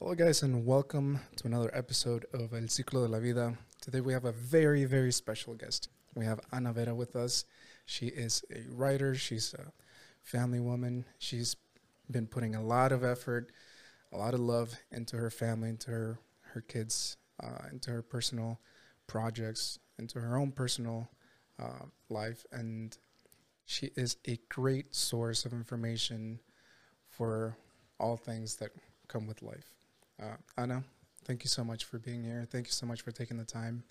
Hello, guys, and welcome to another episode of El Ciclo de la Vida. Today, we have a very, very special guest. We have Ana Vera with us. She is a writer, she's a family woman. She's been putting a lot of effort, a lot of love into her family, into her, her kids, uh, into her personal projects, into her own personal uh, life. And she is a great source of information for all things that come with life. Uh, Ana, thank you so much for being here. Thank you so much for taking the time.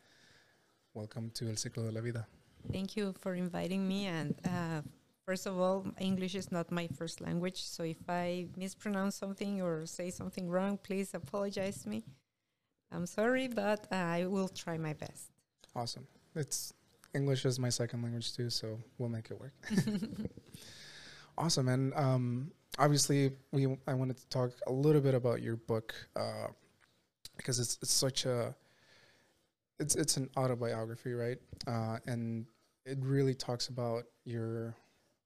Welcome to El Ciclo de la Vida. Thank you for inviting me. And uh, first of all, English is not my first language, so if I mispronounce something or say something wrong, please apologize me. I'm sorry, but uh, I will try my best. Awesome. It's English is my second language too, so we'll make it work. awesome. And um, obviously, we I wanted to talk a little bit about your book uh, because it's it's such a it's it's an autobiography, right? Uh, and it really talks about your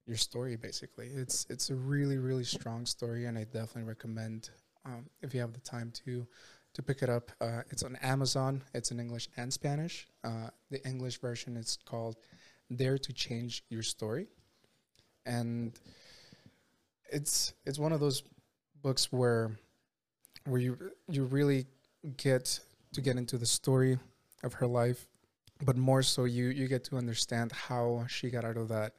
your story basically. It's it's a really really strong story, and I definitely recommend um, if you have the time to to pick it up. Uh, it's on Amazon. It's in English and Spanish. Uh, the English version is called "Dare to Change Your Story," and it's it's one of those books where where you you really get to get into the story of her life, but more so you you get to understand how she got out of that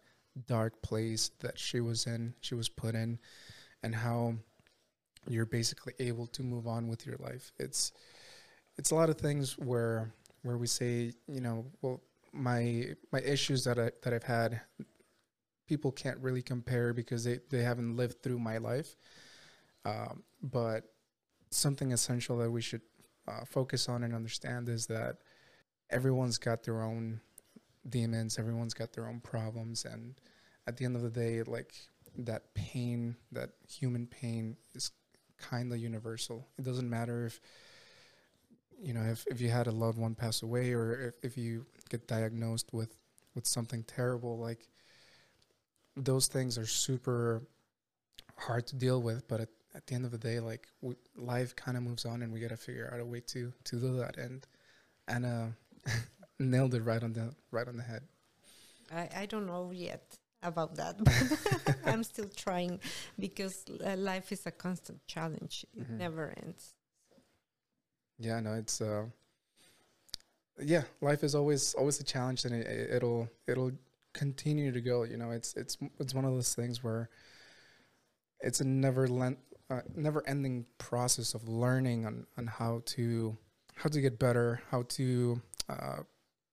dark place that she was in, she was put in, and how you're basically able to move on with your life. It's it's a lot of things where where we say, you know, well, my my issues that I that I've had, people can't really compare because they they haven't lived through my life. Um, but something essential that we should uh, focus on and understand is that everyone's got their own demons, everyone's got their own problems, and at the end of the day, like that pain, that human pain, is kind of universal. It doesn't matter if you know if, if you had a loved one pass away or if, if you get diagnosed with with something terrible like those things are super hard to deal with but at, at the end of the day like we, life kind of moves on and we got to figure out a way to to do that and Ana nailed it right on the right on the head I, I don't know yet about that, but I'm still trying because uh, life is a constant challenge. It Mhm. never ends. Yeah, no, it's uh, yeah, life is always always a challenge, and it, it- it'll it'll continue to go. You know, it's it's it's one of those things where it's a never uh, never ending process of learning on on how to how to get better, how to uh,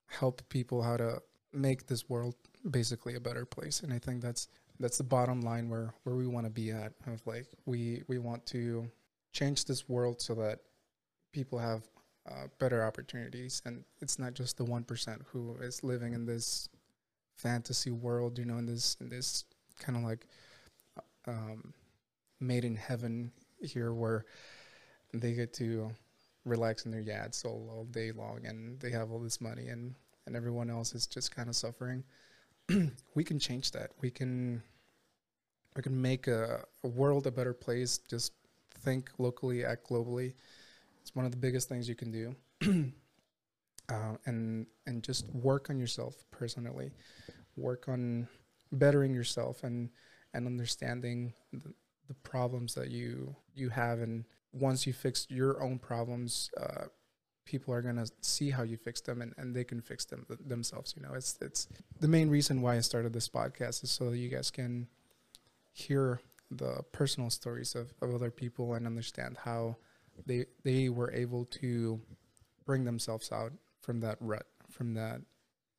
help people, how to make this world basically a better place. And I think that's that's the bottom line where where we want to be at. Of like we we want to change this world so that people have uh, better opportunities, and it's not just the one percent who is living in this fantasy world. You know, in this in this kind of like um, made in heaven here, where they get to relax in their yachts all, all day long, and they have all this money, and and everyone else is just kind of suffering. we can change that. We can we can make a, a world a better place. Just think locally, act globally. It's one of the biggest things you can do. uh, and just work on yourself personally. Work on bettering yourself and and understanding the, the problems that you you have. And once you fix your own problems, uh, people are gonna see how you fix them and, and they can fix them th- themselves. You know, it's it's the main reason why I started this podcast is so that you guys can hear the personal stories of, of other people and understand how they they were able to bring themselves out from that rut, from that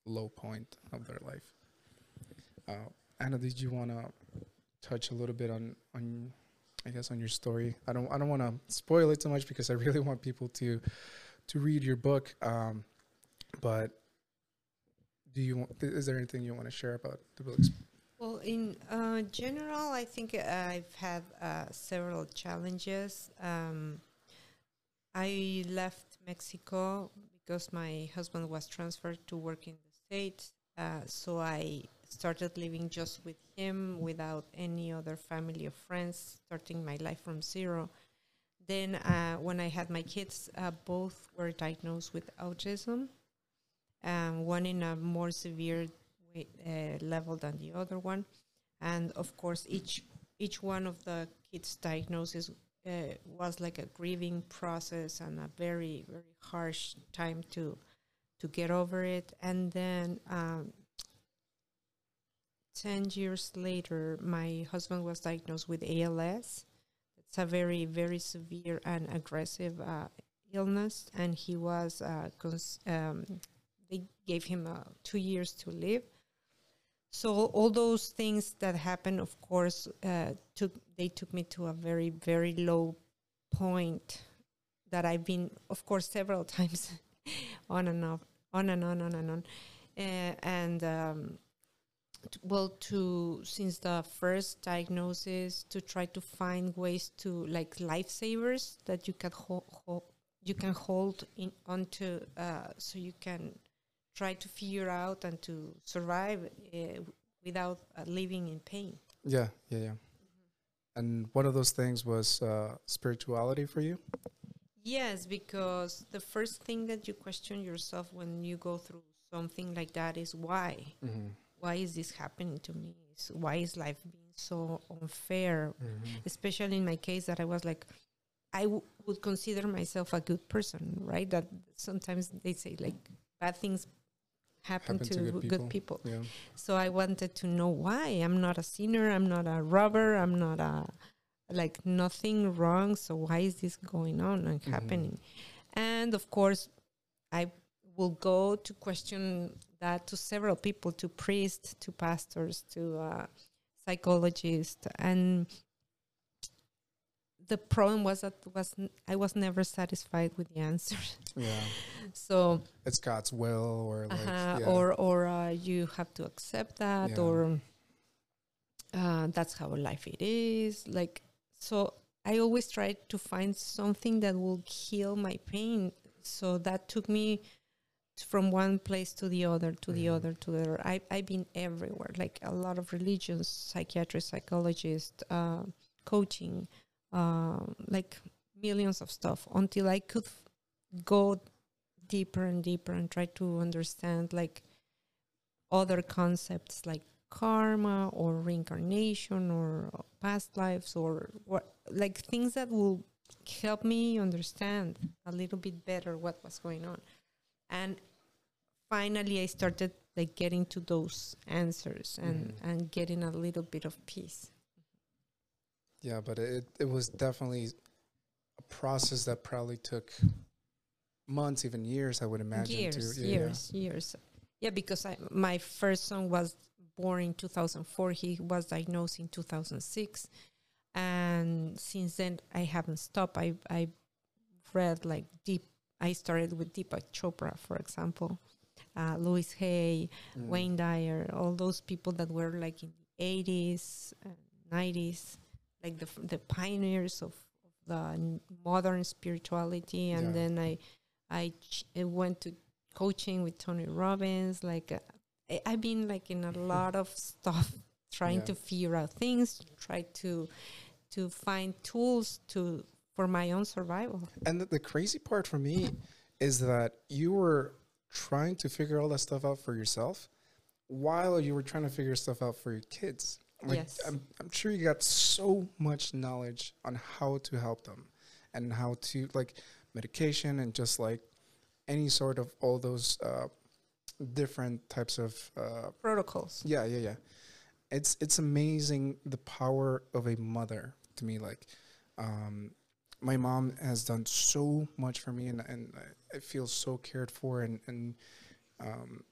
low point of their life. Uh, Ana, did you want to touch a little bit on on I guess on your story? I don't I don't want to spoil it too much because I really want people to to read your book. Um, but do you want, is there anything you want to share about the book's Well, in uh, general, I think I've had uh, several challenges. Um, I left Mexico because my husband was transferred to work in the States. Uh, so I started living just with him without any other family or friends, starting my life from zero. then uh, when I had my kids, uh, both were diagnosed with autism. Um, one in a more severe way, uh, level than the other one, and of course, each each one of the kids' diagnosis uh, was like a grieving process and a very very harsh time to to get over it. And then um, ten years later, my husband was diagnosed with ALS. It's a very very severe and aggressive uh, illness, and he was uh, um, they gave him uh, two years to live. So all those things that happened, of course, uh, took they took me to a very very low point that I've been, of course, several times on and off, on and on, on and on, uh, and um, well, to since the first diagnosis, to try to find ways to like lifesavers that you can hold, hold you can hold in onto, uh, so you can try to figure out and to survive uh, without uh, living in pain. Yeah, yeah, yeah. And one of those things was uh, spirituality for you. Yes, because the first thing that you question yourself when you go through something like that is why? Mm-hmm. Why is this happening to me? Why is life being so unfair? Mm-hmm. Especially in my case, that I was like, I w- would consider myself a good person, right? That sometimes they say like bad things happen, Happen to, to good good people. Yeah. So I wanted to know why. I'm not a sinner. I'm not a robber. I'm not a like nothing wrong. So why is this going on and Mhm. happening? And of course, I will go to question that to several people, to priests, to pastors, to uh, psychologists, and the problem was that was n- I was never satisfied with the answer. Yeah. so It's God's will, or like, uh-huh, yeah. or or uh, you have to accept that Yeah. or uh, that's how life it is like so i always tried to find something that will heal my pain so that took me from one place to the other to the Mhm. other to the other I, i've been everywhere like a lot of religions psychiatrists psychologists uh, coaching um, like millions of stuff until i could go deeper and deeper and try to understand like other concepts like karma or reincarnation or past lives or what like things that will help me understand a little bit better what was going on and finally i started like getting to those answers and Mhm. and getting a little bit of peace yeah, but it it was definitely a process that probably took months, even years. I would imagine. years too. Yeah, years years yeah because I, my first son was born in 2004 he was diagnosed in 2006 and since then i haven't stopped i i read like deep i started with deepak chopra for example uh, louise hay. Mm. wayne dyer all those people that were like in the 80s and 90s like the the pioneers of, of the modern spirituality and Yeah. then i i went to coaching with tony robbins like uh, I, i've been like in a lot of stuff trying Yeah. to figure out things try to to find tools to for my own survival And the, the crazy part for me is that you were trying to figure all that stuff out for yourself while you were trying to figure stuff out for your kids. Like, Yes. I'm, I'm sure you got so much knowledge on how to help them and how to, like, medication and just like any sort of all those uh, different types of uh, protocols yeah, yeah, yeah. It's it's amazing the power of a mother to me. Like, um, my mom has done so much for me, and and I- feel so cared for, and and um,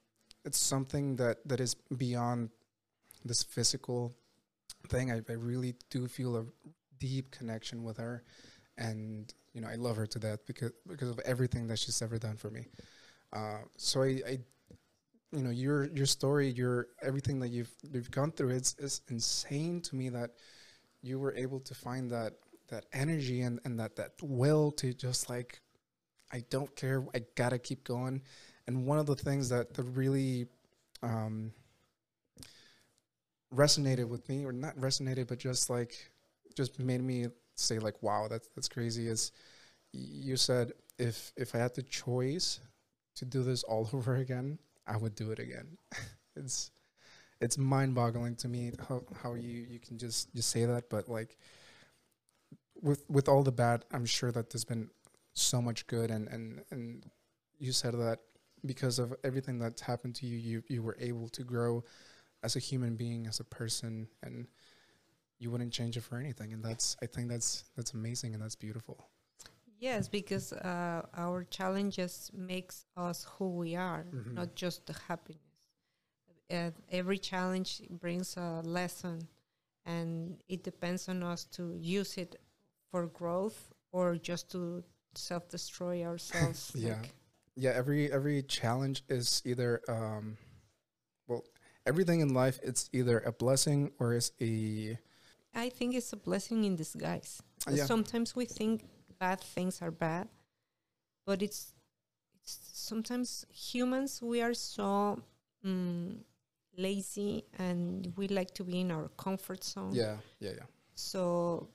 it's something that that is beyond this physical thing. I, I really do feel a deep connection with her, and you know I love her to death because because of everything that she's ever done for me. Uh, so I, I you know your your story your everything that you've you've gone through it's it's insane to me that you were able to find that that energy and and that that will to just like I don't care I gotta keep going and one of the things that that really um resonated with me or not resonated but just like just made me say like, "Wow, that's that's crazy." Is you said if if I had the choice to do this all over again, I would do it again. it's it's mind-boggling to me how how you you can just just say that, but like with with all the bad, I'm sure that there's been so much good, and and and you said that because of everything that's happened to you, you you were able to grow as a human being, as a person, and you wouldn't change it for anything. And that's I think that's that's amazing and that's beautiful. Yes, because uh, our challenges makes us who we are, Mhm. not just the happiness. Uh, every challenge brings a lesson, and it depends on us to use it for growth or just to self-destroy ourselves. Yeah. like- Yeah, every every challenge is either um everything in life it's either a blessing or it's a I think it's a blessing in disguise. yeah. Sometimes we think bad things are bad, but it's it's sometimes humans we are so mm, lazy and we like to be in our comfort zone. yeah, yeah, yeah. So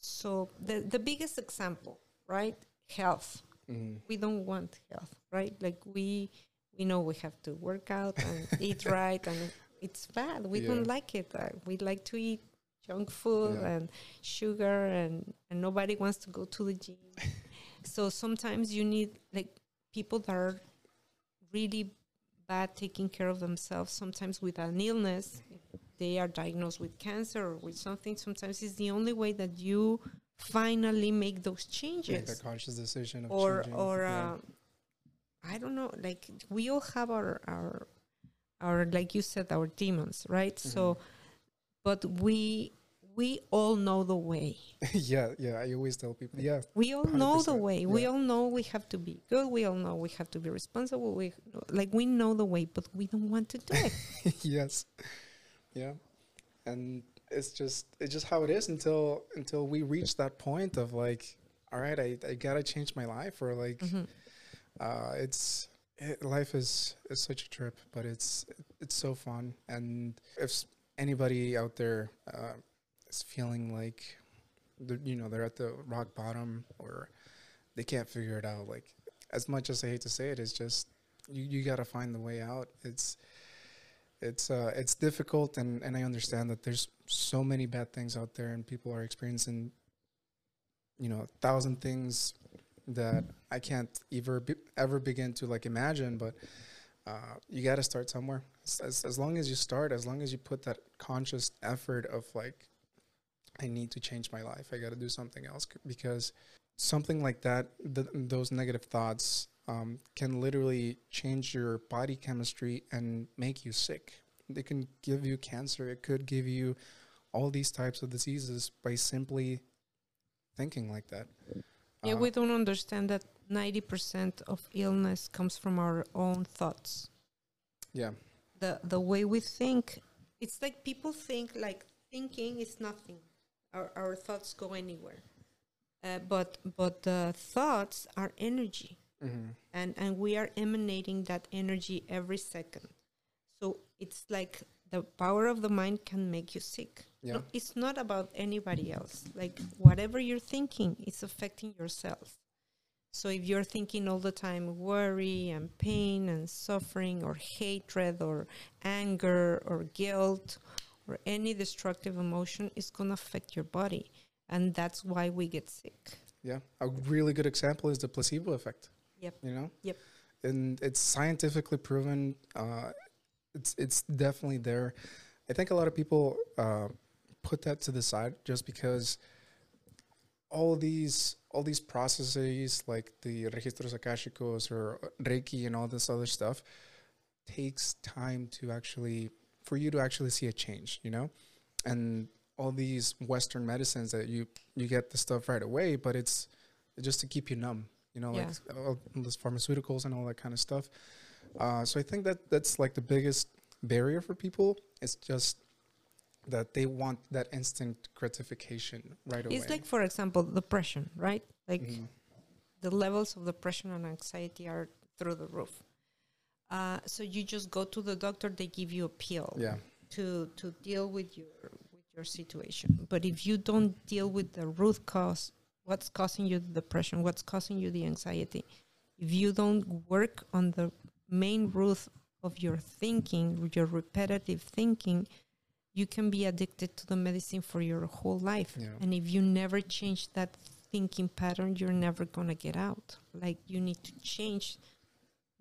so the the biggest example, right? Health. Mhm. We don't want health, right? Like we we know we have to work out and eat right and it's bad. We don't like it. Uh, we like to eat junk food Yeah. and sugar and and nobody wants to go to the gym. so sometimes you need like people that are really bad taking care of themselves sometimes with an illness they are diagnosed with cancer or with something sometimes it's the only way that you finally make those changes. Make a conscious decision of or changing. or yeah. I don't know. Like we all have our our our like you said our demons, right? So, Mhm. but we we all know the way. yeah, yeah. I always tell people, yeah, We all know the 100%, way. We all know we have to be good. We all know we have to be responsible. We like we know the way, but we don't want to do it. yes, yeah, and it's just it's just how it is until until we reach that point of like, all right, I I gotta change my life or like, Mhm. Uh, it's it, life is is such a trip, but it's it's so fun. And if anybody out there uh, is feeling like, you know, they're at the rock bottom or they can't figure it out, like as much as I hate to say it, it's just you you gotta find the way out. It's it's uh it's difficult and and I understand that there's so many bad things out there and people are experiencing you know a thousand things that I can't ever be, ever begin to like imagine but uh you got to start somewhere as, as long as you start as long as you put that conscious effort of like I need to change my life I got to do something else because something like that th- those negative thoughts um, can literally change your body chemistry and make you sick. It can give you cancer. It could give you all these types of diseases by simply thinking like that. Yeah, Uh, we don't understand that ninety percent of illness comes from our own thoughts. yeah, the the way we think it's like people think like thinking is nothing. Our our thoughts go anywhere. Uh, but but the thoughts are energy. Hmm and and we are emanating that energy every second. So it's like the power of the mind can make you sick yeah, no, it's not about anybody else like whatever you're thinking it's affecting yourself so if you're thinking all the time worry and pain and suffering or hatred or anger or guilt or any destructive emotion it's going to affect your body and that's why we get sick yeah. A really good example is the placebo effect. Yep. You know. Yep. And it's scientifically proven. Uh, it's it's definitely there. I think a lot of people uh, put that to the side just because all these all these processes like the registros akashicos or reiki and all this other stuff takes time to actually for you to actually see a change you know? And all these western medicines that you you get the stuff right away but it's just to keep you numb you know like all those pharmaceuticals and all that kind of stuff uh, so i think that that's like the biggest barrier for people it's just that they want that instant gratification right away it's like for example depression right like Mhm. the levels of depression and anxiety are through the roof uh, so you just go to the doctor they give you a pill yeah to to deal with your with your situation. But if you don't deal with the root cause, what's causing you the depression, what's causing you the anxiety, if you don't work on the main root of your thinking, your repetitive thinking, you can be addicted to the medicine for your whole life. Yeah. And if you never change that thinking pattern, you're never going to get out. Like you need to change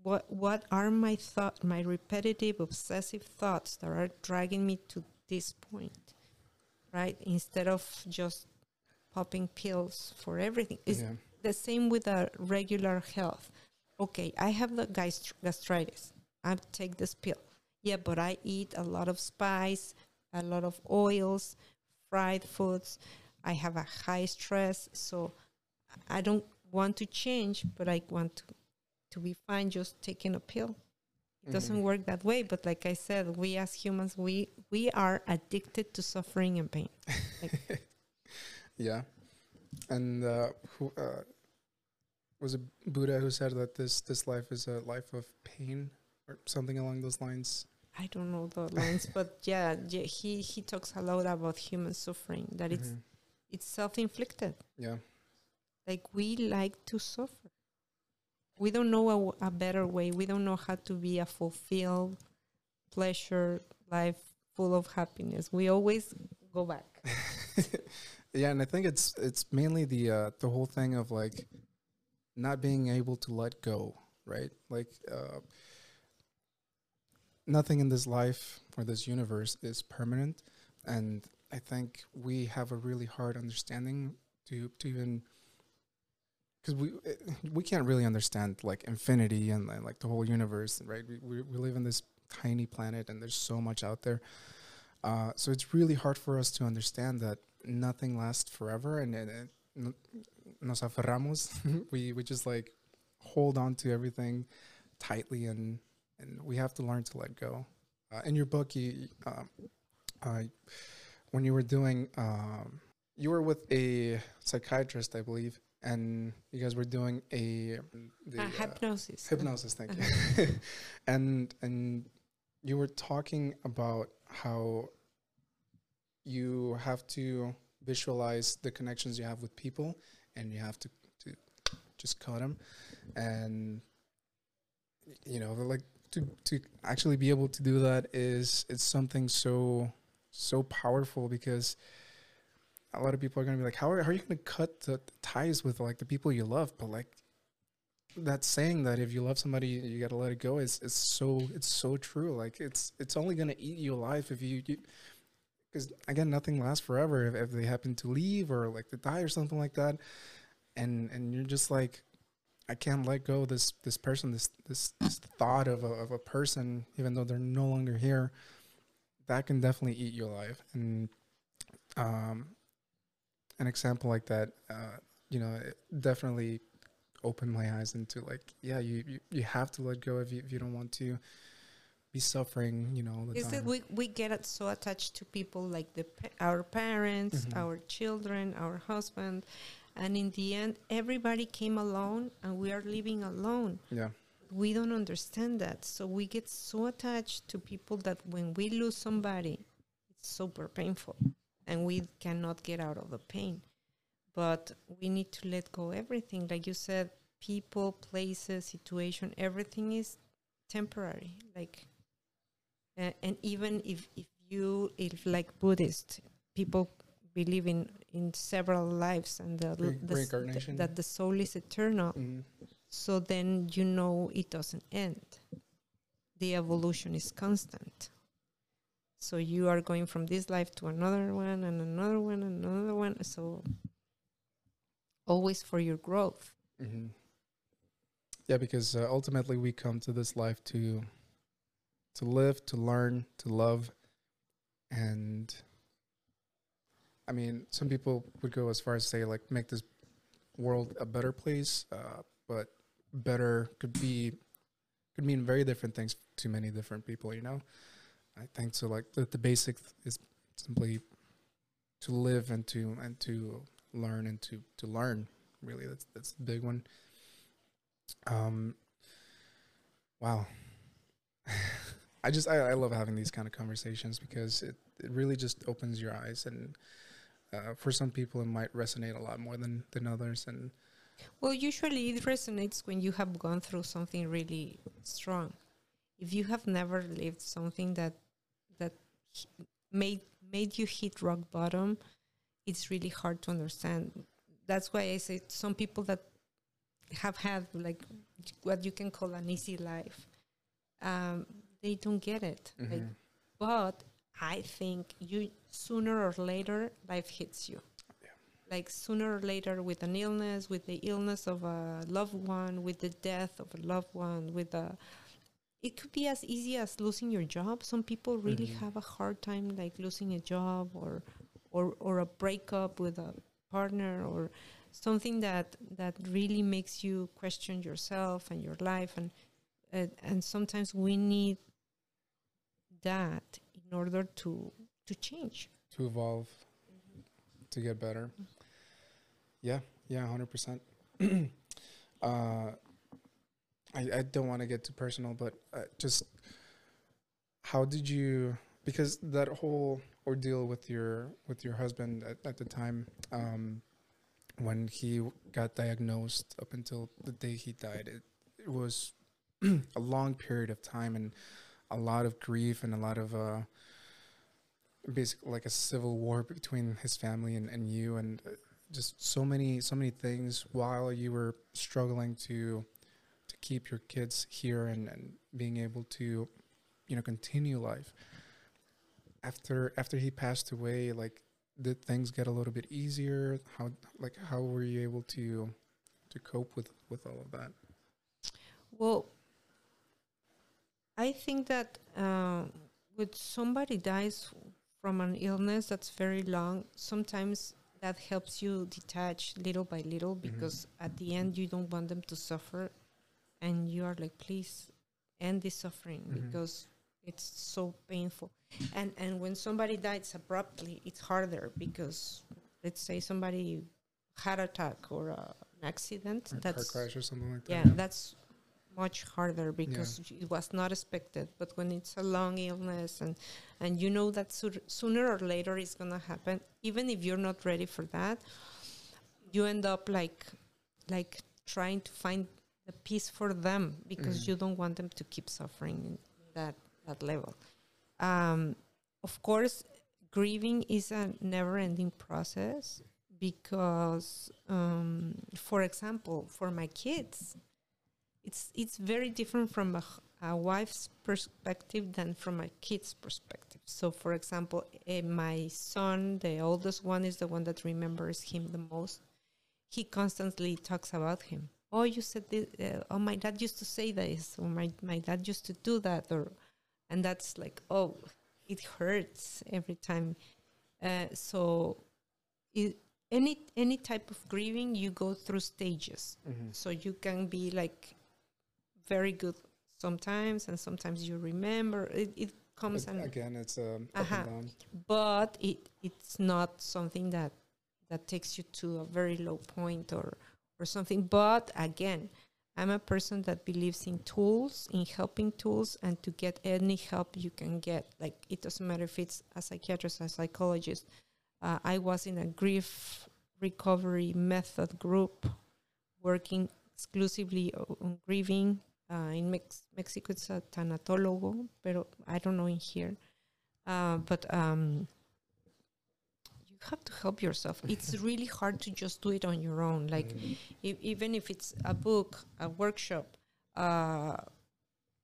what what are my thought my repetitive obsessive thoughts that are dragging me to this point right instead of just popping pills for everything it's yeah. the same with a regular health okay i have the gast- gastritis. I take this pill. Yeah but i eat a lot of spice a lot of oils fried foods. I have a high stress so i don't want to change but i want to to be fine just taking a pill. It doesn't Mhm. work that way but like i said we as humans we we are addicted to suffering and pain. Yeah. And uh, who uh, was it Buddha who said that this this life is a life of pain or something along those lines? i don't know the lines but yeah, yeah he he talks a lot about human suffering that it's Mhm. it's self-inflicted yeah. like we like to suffer we don't know a better way we don't know how to be a fulfilled pleasure life full of happiness we always go back yeah, and I think it's it's mainly the uh, the whole thing of like not being able to let go, right? Like uh, nothing in this life or this universe is permanent, and I think we have a really hard understanding to to even because we we can't really understand like infinity and, and like the whole universe, right? We, we we live in this tiny planet, and there's so much out there. Uh, so it's really hard for us to understand that nothing lasts forever, and, and, and nos aferramos. we we just like hold on to everything tightly, and and we have to learn to let go. Uh, in your book, you um, uh, when you were doing, um, you were with a psychiatrist, I believe, and you guys were doing a the, Uh, uh, hypnosis hypnosis thank you and and you were talking about how you have to visualize the connections you have with people and you have to, to just cut them and you know like to to actually be able to do that is it's something so so powerful because a lot of people are going to be like how are, how are you going to cut the ties with like the people you love? But like that saying that if you love somebody you got to let it go is is so it's so true. Like it's it's only going to eat you alive if you because again nothing lasts forever if, if they happen to leave or like to die or something like that. And and you're just like i can't let go of this this person this this, this thought of a, of a person even though they're no longer here. That can definitely eat you alive and um an example like that uh you know it definitely opened my eyes into like yeah you you, you have to let go if you, if you don't want to be suffering you know all the is that time. we, we get so attached to people like the our parents Mhm. our children our husband and in the end everybody came alone and we are living alone. Yeah. We don't understand that. So we get so attached to people that when we lose somebody it's super painful and we cannot get out of the pain. But we need to let go everything. Like you said people places situation everything is temporary. Like uh, and even if if you if like buddhist people believe in in several lives and the, the that the soul is eternal Mhm. so then you know it doesn't end. The evolution is constant. So you are going from this life to another one and another one and another one. So always for your growth. hmm Yeah, because uh, ultimately we come to this life to to live, to learn, to love, and I mean, some people would go as far as say like make this world a better place, uh, but better could be could mean very different things to many different people. You know, I think so. Like the the basic is simply to live and to and to learn and to to learn. Really, that's that's the big one. Um. Wow. I just I, I love having these kind of conversations because it, it really just opens your eyes and uh, for some people it might resonate a lot more than than others and Well, usually it resonates when you have gone through something really strong. If you have never lived something that that made made you hit rock bottom, it's really hard to understand. That's why I say some people that have had like what you can call an easy life, um, they don't get it. Like, Mhm. but I think you sooner or later life hits you. Like sooner or later with an illness, with the illness of a loved one, with the death of a loved one, with a it could be as easy as losing your job. Some people really Mhm. have a hard time like losing a job or or or a breakup with a partner or something that that really makes you question yourself and your life and uh, and sometimes we need that in order to to change. to evolve to get better. Yeah yeah 100% uh i i don't want to get too personal but uh, just how did you because that whole ordeal with your with your husband at, at the time um when he got diagnosed up until the day he died it, it was a long period of time and a lot of grief and a lot of uh basically like a civil war between his family and, and you and uh, just so many so many things while you were struggling to to keep your kids here and, and being able to you know continue life. After after he passed away like did things get a little bit easier? How like how were you able to to cope with with all of that? Well, I think that uh, when somebody dies from an illness that's very long, sometimes that helps you detach little by little because at the end you don't want them to suffer, and you are like, please end this suffering Mhm. because it's so painful. And and when somebody dies abruptly, it's harder because let's say somebody heart attack or uh, an accident. or a car crash or something like that yeah that that's much harder because it was not expected. But when it's a long illness and and you know that soo- sooner or later it's going to happen even if you're not ready for that you end up like like trying to find the peace for them because Mhm. you don't want them to keep suffering in that that level. Um of course grieving is a never ending process because um, for example for my kids it's it's very different from a wife's perspective than from a kid's perspective. So for example eh, my son the oldest one is the one that remembers him the most. He constantly talks about him. Oh you said this uh, oh my dad used to say this or my, my dad used to do that or and that's like oh it hurts every time. Uh, so it, any any type of grieving you go through stages. Mm-hmm. so you can be like very good sometimes and sometimes you remember. It, it comes and again it's um, Uh-huh. and down. But it it's not something that that takes you to a very low point or or something. But again i'm a person that believes in tools in helping tools and to get any help you can get. Like it doesn't matter if it's a psychiatrist a psychologist. Uh, i was in a grief recovery method group working exclusively on grieving uh, in Mex- mexico it's a tanatólogo pero i don't know in here uh, but um, you have to help yourself. It's really hard to just do it on your own. Like Mhm. if, even if it's a book, a workshop, uh,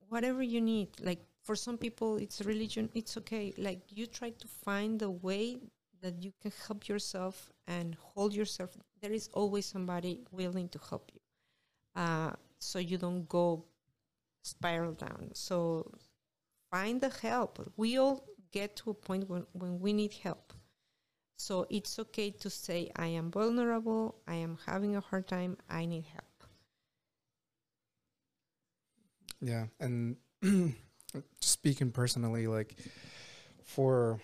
whatever you need. Like for some people, it's religion. It's okay. Like you try to find a way that you can help yourself and hold yourself. There is always somebody willing to help you, uh, so you don't go spiral down. So find the help. We all get to a point when, when we need help. So it's okay to say, I am vulnerable, I am having a hard time, I need help. Yeah, and speaking personally, like for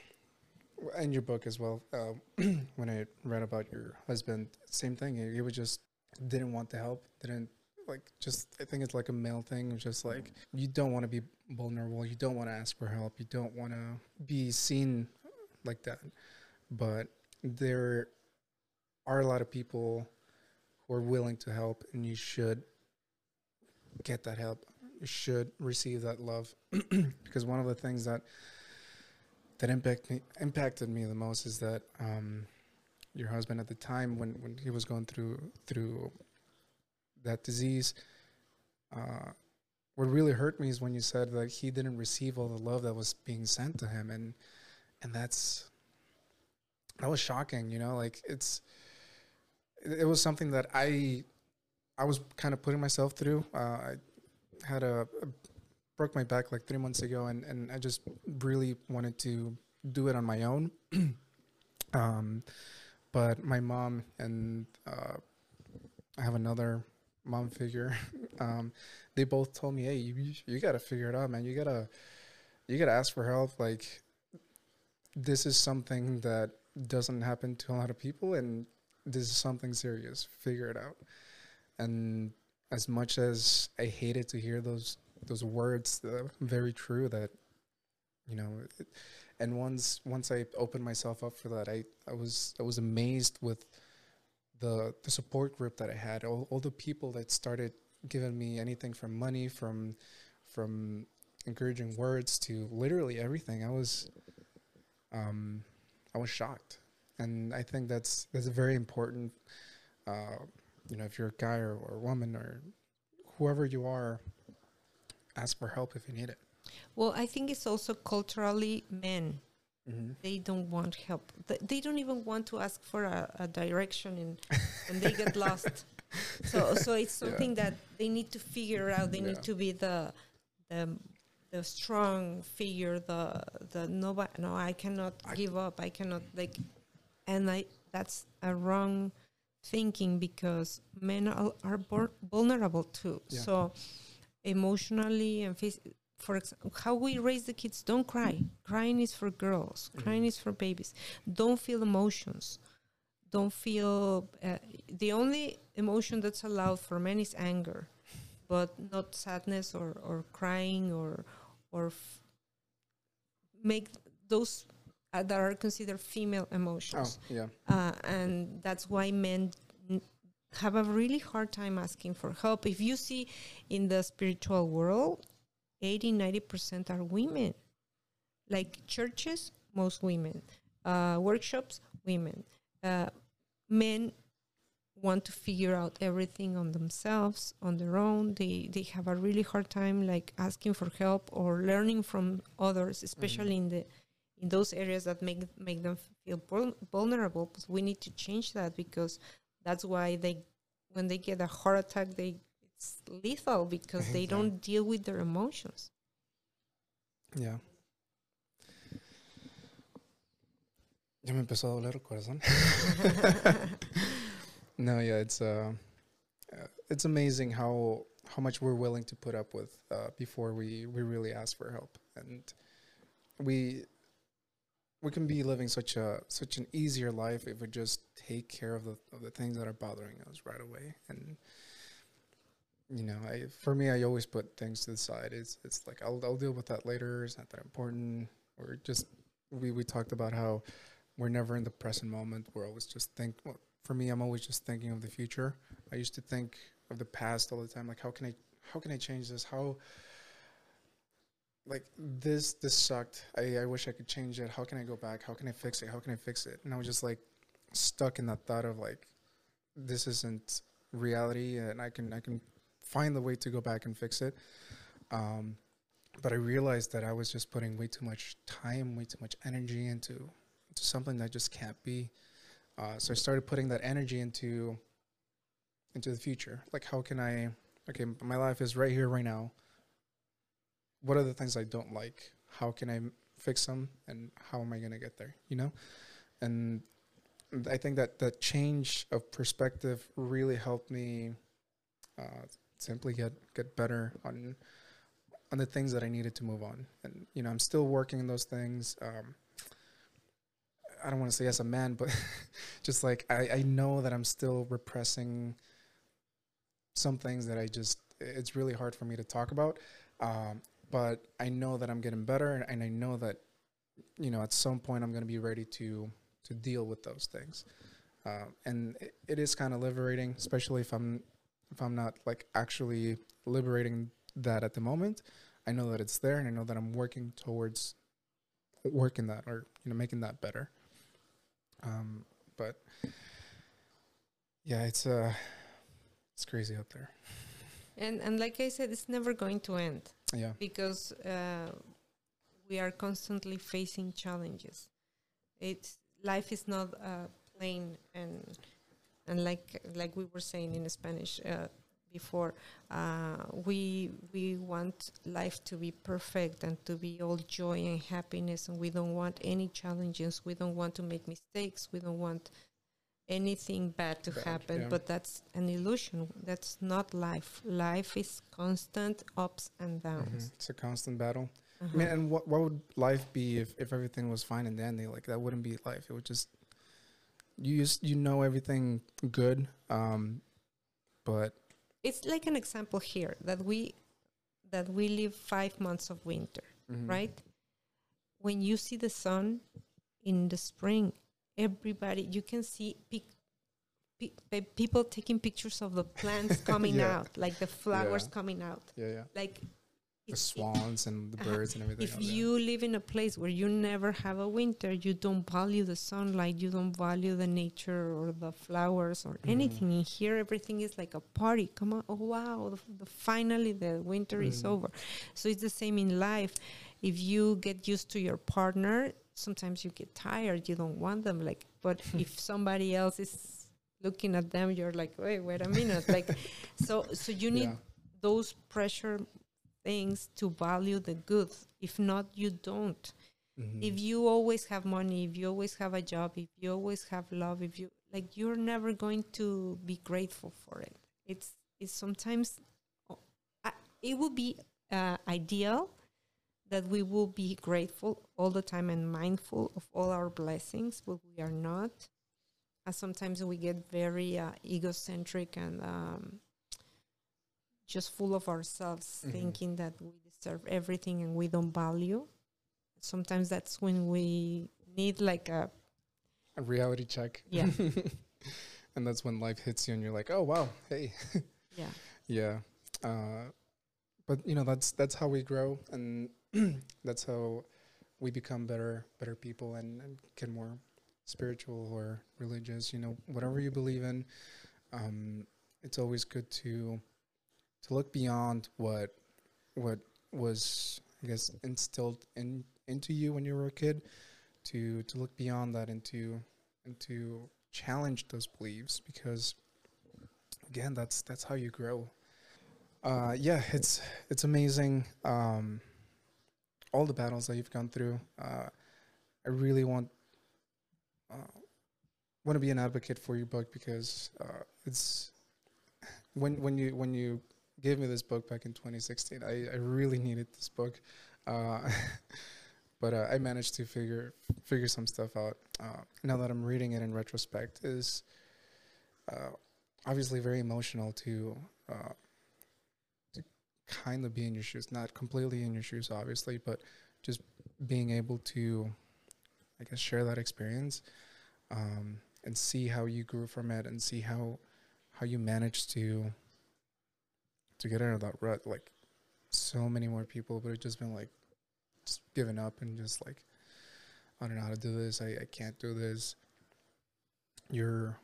in your book as well, uh, when I read about your husband, same thing. He was just didn't want the help, didn't like just I think it's like a male thing. It's just like you don't want to be vulnerable. You don't want to ask for help. You don't want to be seen like that. But there are a lot of people who are willing to help, and you should get that help. You should receive that love because one of the things that that impact me, impacted me the most is that um, your husband at the time when, when he was going through through that disease uh, what really hurt me is when you said that he didn't receive all the love that was being sent to him. And and that's that was shocking you know like it's it, was something that i i was kind of putting myself through. Uh, i had a, a broke my back like three months ago and and i just really wanted to do it on my own. Um but my mom and uh, i have another mom figure. Um they both told me hey you, you gotta figure it out man. You gotta you gotta ask for help. Like this is something that doesn't happen to a lot of people and this is something serious. Figure it out. And as much as i hated to hear those those words uh, very true that you know it, and once once i opened myself up for that i i was i was amazed with the the support group that i had all, all the people that started giving me anything from money from from encouraging words to literally everything i was um i was shocked and i think that's that's very important uh you know if you're a guy or, or a woman or whoever you are ask for help if you need it Well, I think it's also culturally men. Mm-hmm. They don't want help. Th- They don't even want to ask for a, a direction and when they get lost. So, so it's Yeah. something that they need to figure out. They need to be the, the, the strong figure. The, the no, no, I cannot I- give up. I cannot like, and I that's a wrong thinking because men are, are vulnerable too. Yeah. So emotionally and phys- for example, how we raise the kids, don't cry. Crying is for girls. Crying Mhm. is for babies. Don't feel emotions. Don't feel. Uh, the only emotion that's allowed for men is anger, but not sadness or, or crying or or f- make those uh, that are considered female emotions oh yeah uh, and that's why men n- have a really hard time asking for help if you see in the spiritual world 80 90% are women. Like churches most women. Uh, workshops women. Uh, men want to figure out everything on themselves on their own. They they have a really hard time like asking for help or learning from others especially in the in those areas that make make them feel vulnerable. But we need to change that because that's why they when they get a heart attack they it's lethal because they don't deal with their emotions Yeah. Ya me empezó a doler el corazón. no, yeah, it's uh, uh, it's amazing how how much we're willing to put up with uh, before we we really ask for help, and we we can be living such a such an easier life if we just take care of the of the things that are bothering us right away and you know i for me i always put things to the side. It's it's like i'll, I'll deal with that later. It's not that important. Or just we we talked about how we're never in the present moment. We're always just think well, for me i'm always just thinking of the future. I used to think of the past all the time. Like how can i how can i change this? How like this this sucked. I i wish i could change it. How can i go back? How can i fix it? How can i fix it? And i was just like stuck in that thought of like this isn't reality and i can i can find the way to go back and fix it. Um but i realized that i was just putting way too much time way too much energy into into something that just can't be. Uh, so i started putting that energy into into the future. Like how can i okay my life is right here right now. What are the things i don't like? How can I fix them? And how am i going to get there you know? And i think that that change of perspective really helped me uh, simply get get better on on the things that i needed to move on and you know i'm still working on those things um, i don't want to say as a man but just like I, I know that i'm still repressing some things that I just it's really hard for me to talk about. Um, but I know that I'm getting better, and I know that you know at some point I'm going to be ready to to deal with those things. Um, and it, it is kind of liberating, especially if I'm if I'm not like actually liberating that at the moment. I know that it's there, and I know that I'm working towards working that or you know making that better. Um, but yeah, it's uh, it's crazy out there. And and like I said, it's never going to end Yeah, because uh, we are constantly facing challenges. It's life is not uh, plain and and like like we were saying in Spanish uh, before, uh, we we want life to be perfect and to be all joy and happiness, and we don't want any challenges. We don't want to make mistakes. We don't want anything bad to Bad, happen. yeah. But that's an illusion. That's not life. Life is constant ups and Mhm. downs. it's a constant battle. Uh-huh. I mean, and what what would life be if, if everything was fine and dandy? Like that wouldn't be life. It would just you just you know everything good, um, but it's like an example here that we that we live five months of winter mhm. right when you see the sun in the spring everybody you can see pic, pic, people taking pictures of the plants coming Yeah. out like the flowers Yeah. coming out Yeah, yeah. like The swans and the Uh-huh. birds and everything. if you live in a place where you never have a winter you don't value the sunlight you don't value the nature or the flowers or Mhm. anything in here everything is like a party come on oh wow the, the finally the winter is Mhm. over so it's the same in life if you get used to your partner sometimes you get tired you don't want them like but if somebody else is looking at them you're like wait wait a minute like so so you need yeah. those pressure things to value the good. If not, you don't. Mhm. If you always have money, if you always have a job, if you always have love, if you like, you're never going to be grateful for it. It's it's sometimes I- it would be uh, ideal that we will be grateful all the time and mindful of all our blessings, but we are not. Uh, sometimes we get very uh, egocentric and um, just full of ourselves, Mhm. thinking that we deserve everything and we don't value. Sometimes that's when we need like a a reality check. Yeah. and that's when life hits you, and you're like, oh wow, hey, yeah yeah. Uh, but you know that's that's how we grow, and that's how we become better better people and, and get more spiritual or religious. You know, whatever you believe in, um, it's always good to to look beyond what what was I guess instilled in into you when you were a kid to to look beyond that and to and to challenge those beliefs because again that's that's how you grow. Uh yeah it's it's amazing um all the battles that you've gone through. Uh i really want uh, want to be an advocate for your book because uh it's when when you when you gave me this book back in 2016 i i really needed this book uh but uh, I managed to figure figure some stuff out. Uh, now that I'm reading it in retrospect, is uh, obviously very emotional to uh, to kind of be in your shoes, not completely in your shoes, obviously, but just being able to, I guess, share that experience um, and see how you grew from it, and see how how you managed to to get out of that rut. Like so many more people would have just been like just given up and just like I don't know how to do this. I, I can't do this. Your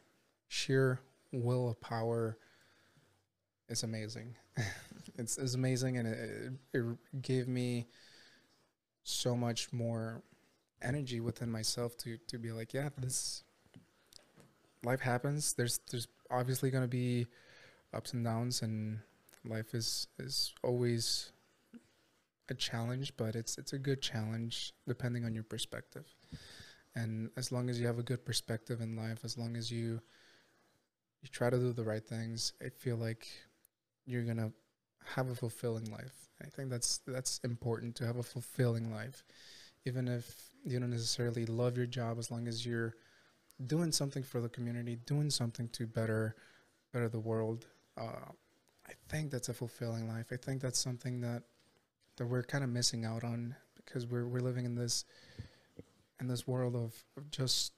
sheer will of power is amazing. it's, it's amazing and it, it, it gave me so much more energy within myself to to be like, yeah, this life happens. There's there's obviously gonna be ups and downs and life is is always a challenge, but it's it's a good challenge depending on your perspective. And as long as you have a good perspective in life, as long as you you try to do the right things, I feel like you're gonna have a fulfilling life. I think that's that's important to have a fulfilling life, even if you don't necessarily love your job. As long as you're doing something for the community, doing something to better better the world. Uh, I think that's a fulfilling life. I think that's something that that we're kind of missing out on because we're we're living in this in this world of, of just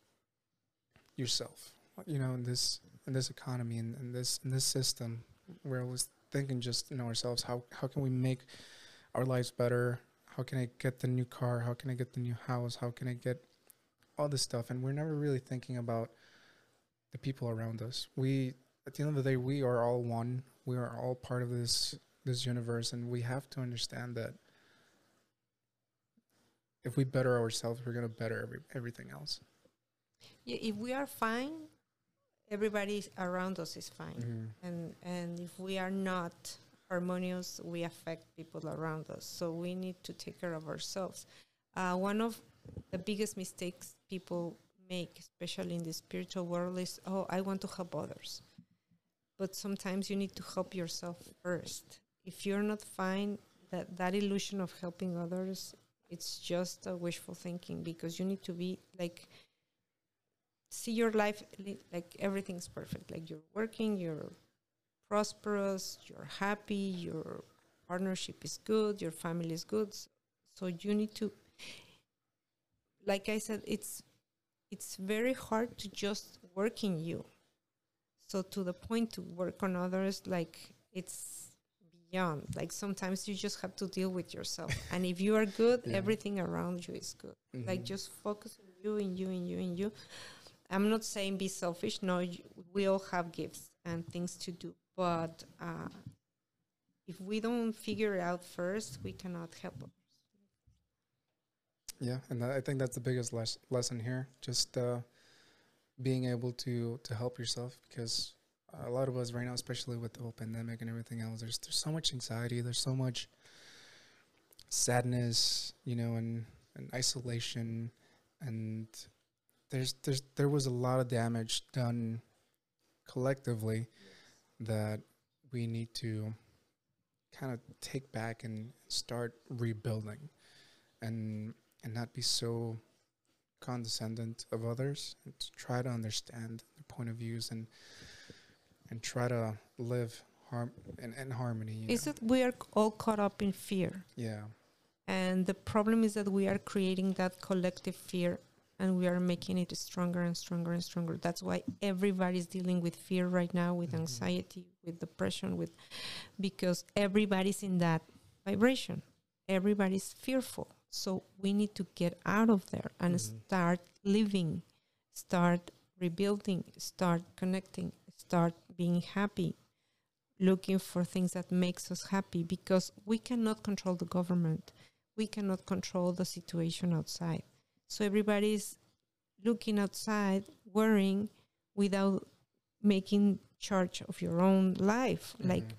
yourself. You know, in this in this economy and in, in this in this system, we're always thinking just in ourselves. How how can we make our lives better? How can I get the new car? How can I get the new house? How can I get all this stuff? And we're never really thinking about the people around us. We at the end of the day, we are all one. We are all part of this this universe, and we have to understand that if we better ourselves, we're gonna better every, everything else. Yeah, if we are fine, everybody around us is fine. Mm-hmm. And and if we are not harmonious, we affect people around us. So we need to take care of ourselves. Uh, one of the biggest mistakes people make, especially in the spiritual world, is oh, I want to help others. But sometimes you need to help yourself first. If you're not fine, that that illusion of helping others, it's just a wishful thinking because you need to be like see your life like everything's perfect. Like you're working you're prosperous you're happy your partnership is good your family is good. So you need to like i said it's it's very hard to just work in you so to the point to work on others like it's beyond like sometimes you just have to deal with yourself and if you are good Yeah. everything around you is good like Mhm. just focus on you and you and you and you i'm not saying be selfish no you, we all have gifts and things to do but uh, if we don't figure it out first we cannot help others. Yeah, and I think that's the biggest les- lesson here. Just uh, being able to to help yourself because a lot of us right now, especially with the whole pandemic and everything else, there's there's so much anxiety, there's so much sadness, you know, and and isolation, and there's there's there was a lot of damage done collectively that we need to kind of take back and start rebuilding and and not be so condescendent of others and to try to understand their point of views and and try to live harm in, in harmony you is know? it we are all caught up in fear? Yeah. And the problem is that we are creating that collective fear and we are making it stronger and stronger and stronger. That's why everybody's dealing with fear right now with Mhm. anxiety with depression with because everybody's in that vibration. Everybody's fearful so we need to get out of there and Mhm. start living start rebuilding start connecting start being happy looking for things that makes us happy because we cannot control the government we cannot control the situation outside so everybody's looking outside worrying without making charge of your own life like Mhm.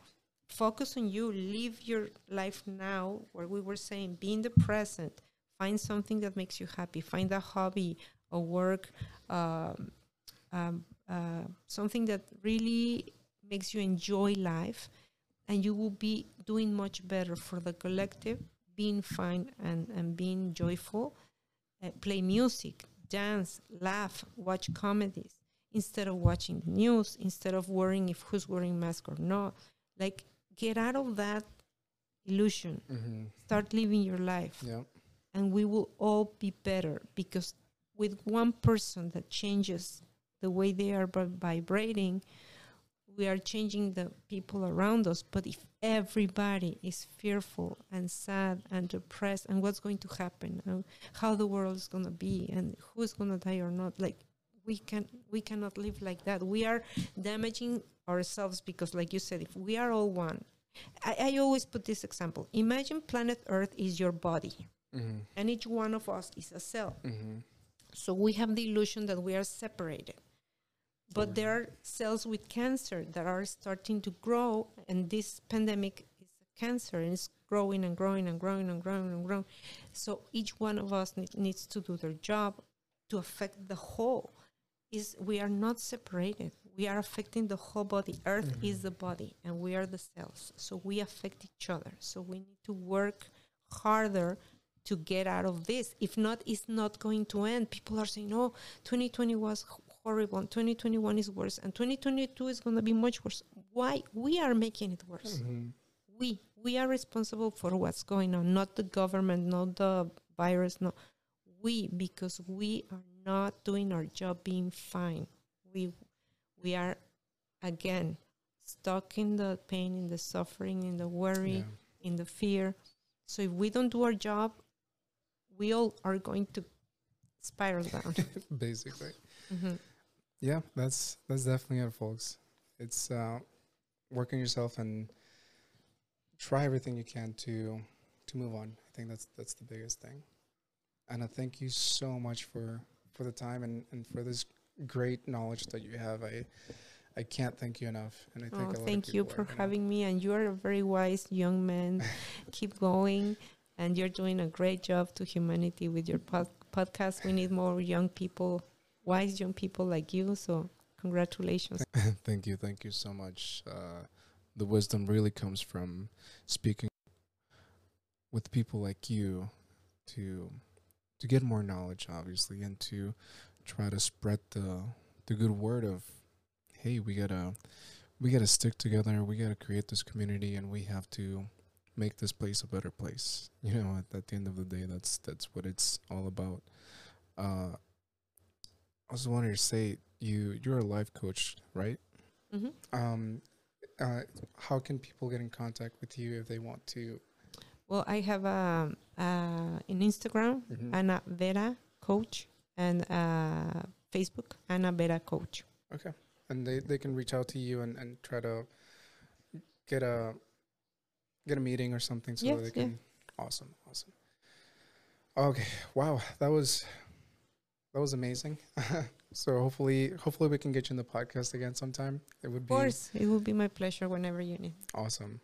Focus on you live your life now where we were saying be in the present find something that makes you happy find a hobby a work um, um, uh, something that really makes you enjoy life and you will be doing much better for the collective being fine and, and being joyful. Uh, play music dance laugh watch comedies instead of watching the news instead of worrying if who's wearing mask or not. Like get out of that illusion. Mhm. start living your life. Yeah. And we will all be better because with one person that changes the way they are vi- vibrating we are changing the people around us. But if everybody is fearful and sad and depressed and what's going to happen? And how the world is going to be and who's going to die or not? Like we can we cannot live like that. We are damaging ourselves because like you said if we are all one i, I always put this example imagine planet earth is your body Mhm. and each one of us is a cell. Mhm. So we have the illusion that we are separated. But Oh, there are cells with cancer that are starting to grow, and this pandemic is a cancer and it's growing and growing and growing and growing and growing. So each one of us need, needs to do their job to affect the whole. Is we are not separated. We are affecting the whole body. Earth is the body, and we are the cells. So we affect each other. So we need to work harder to get out of this. If not, it's not going to end. People are saying, "Oh, 2020 was horrible, and 2021 is worse, and 2022 is going to be much worse." why we are making it worse. Mhm. We we are responsible for what's going on, not the government, not the virus, no. We because we are not doing our job being fine. We we are again stuck in the pain, in the suffering, in the worry, Yeah. in the fear. So if we don't do our job, we all are going to spiral down. Basically. Mhm. Yeah, that's that's definitely it, folks. It's uh, work on yourself and try everything you can to to move on. I think that's that's the biggest thing. And I thank you so much for for the time and, and for this great knowledge that you have. I I can't thank you enough. And I think Oh, a lot of thank you for are having me. And you are a very wise young man. Keep going. And you're doing a great job to humanity with your pod- podcast. We need more young people, wise young people like you. So, congratulations. thank you, thank you so much. Uh, the wisdom really comes from speaking with people like you to to get more knowledge, obviously, and to try to spread the the good word of, hey, we gotta we gotta stick together. We gotta create this community, and we have to make this place a better place. You know, at, at the end of the day, that's that's what it's all about. Uh, I was wanting to say you you're a life coach, right? hmm Um, uh, how can people get in contact with you if they want to? Well, I have um, uh, an Instagram, Mhm. Ana Vera Coach, and uh, Facebook, Ana Vera Coach. Okay, and they they can reach out to you and and try to get a get a meeting or something so Yes, they yeah. can. Awesome, awesome. Okay, wow, that was that was amazing. so hopefully, hopefully we can get you in the podcast again sometime. It would Of be of course, it will be my pleasure whenever you need. awesome.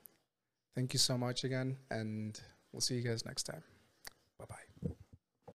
Thank you so much again, and we'll see you guys next time.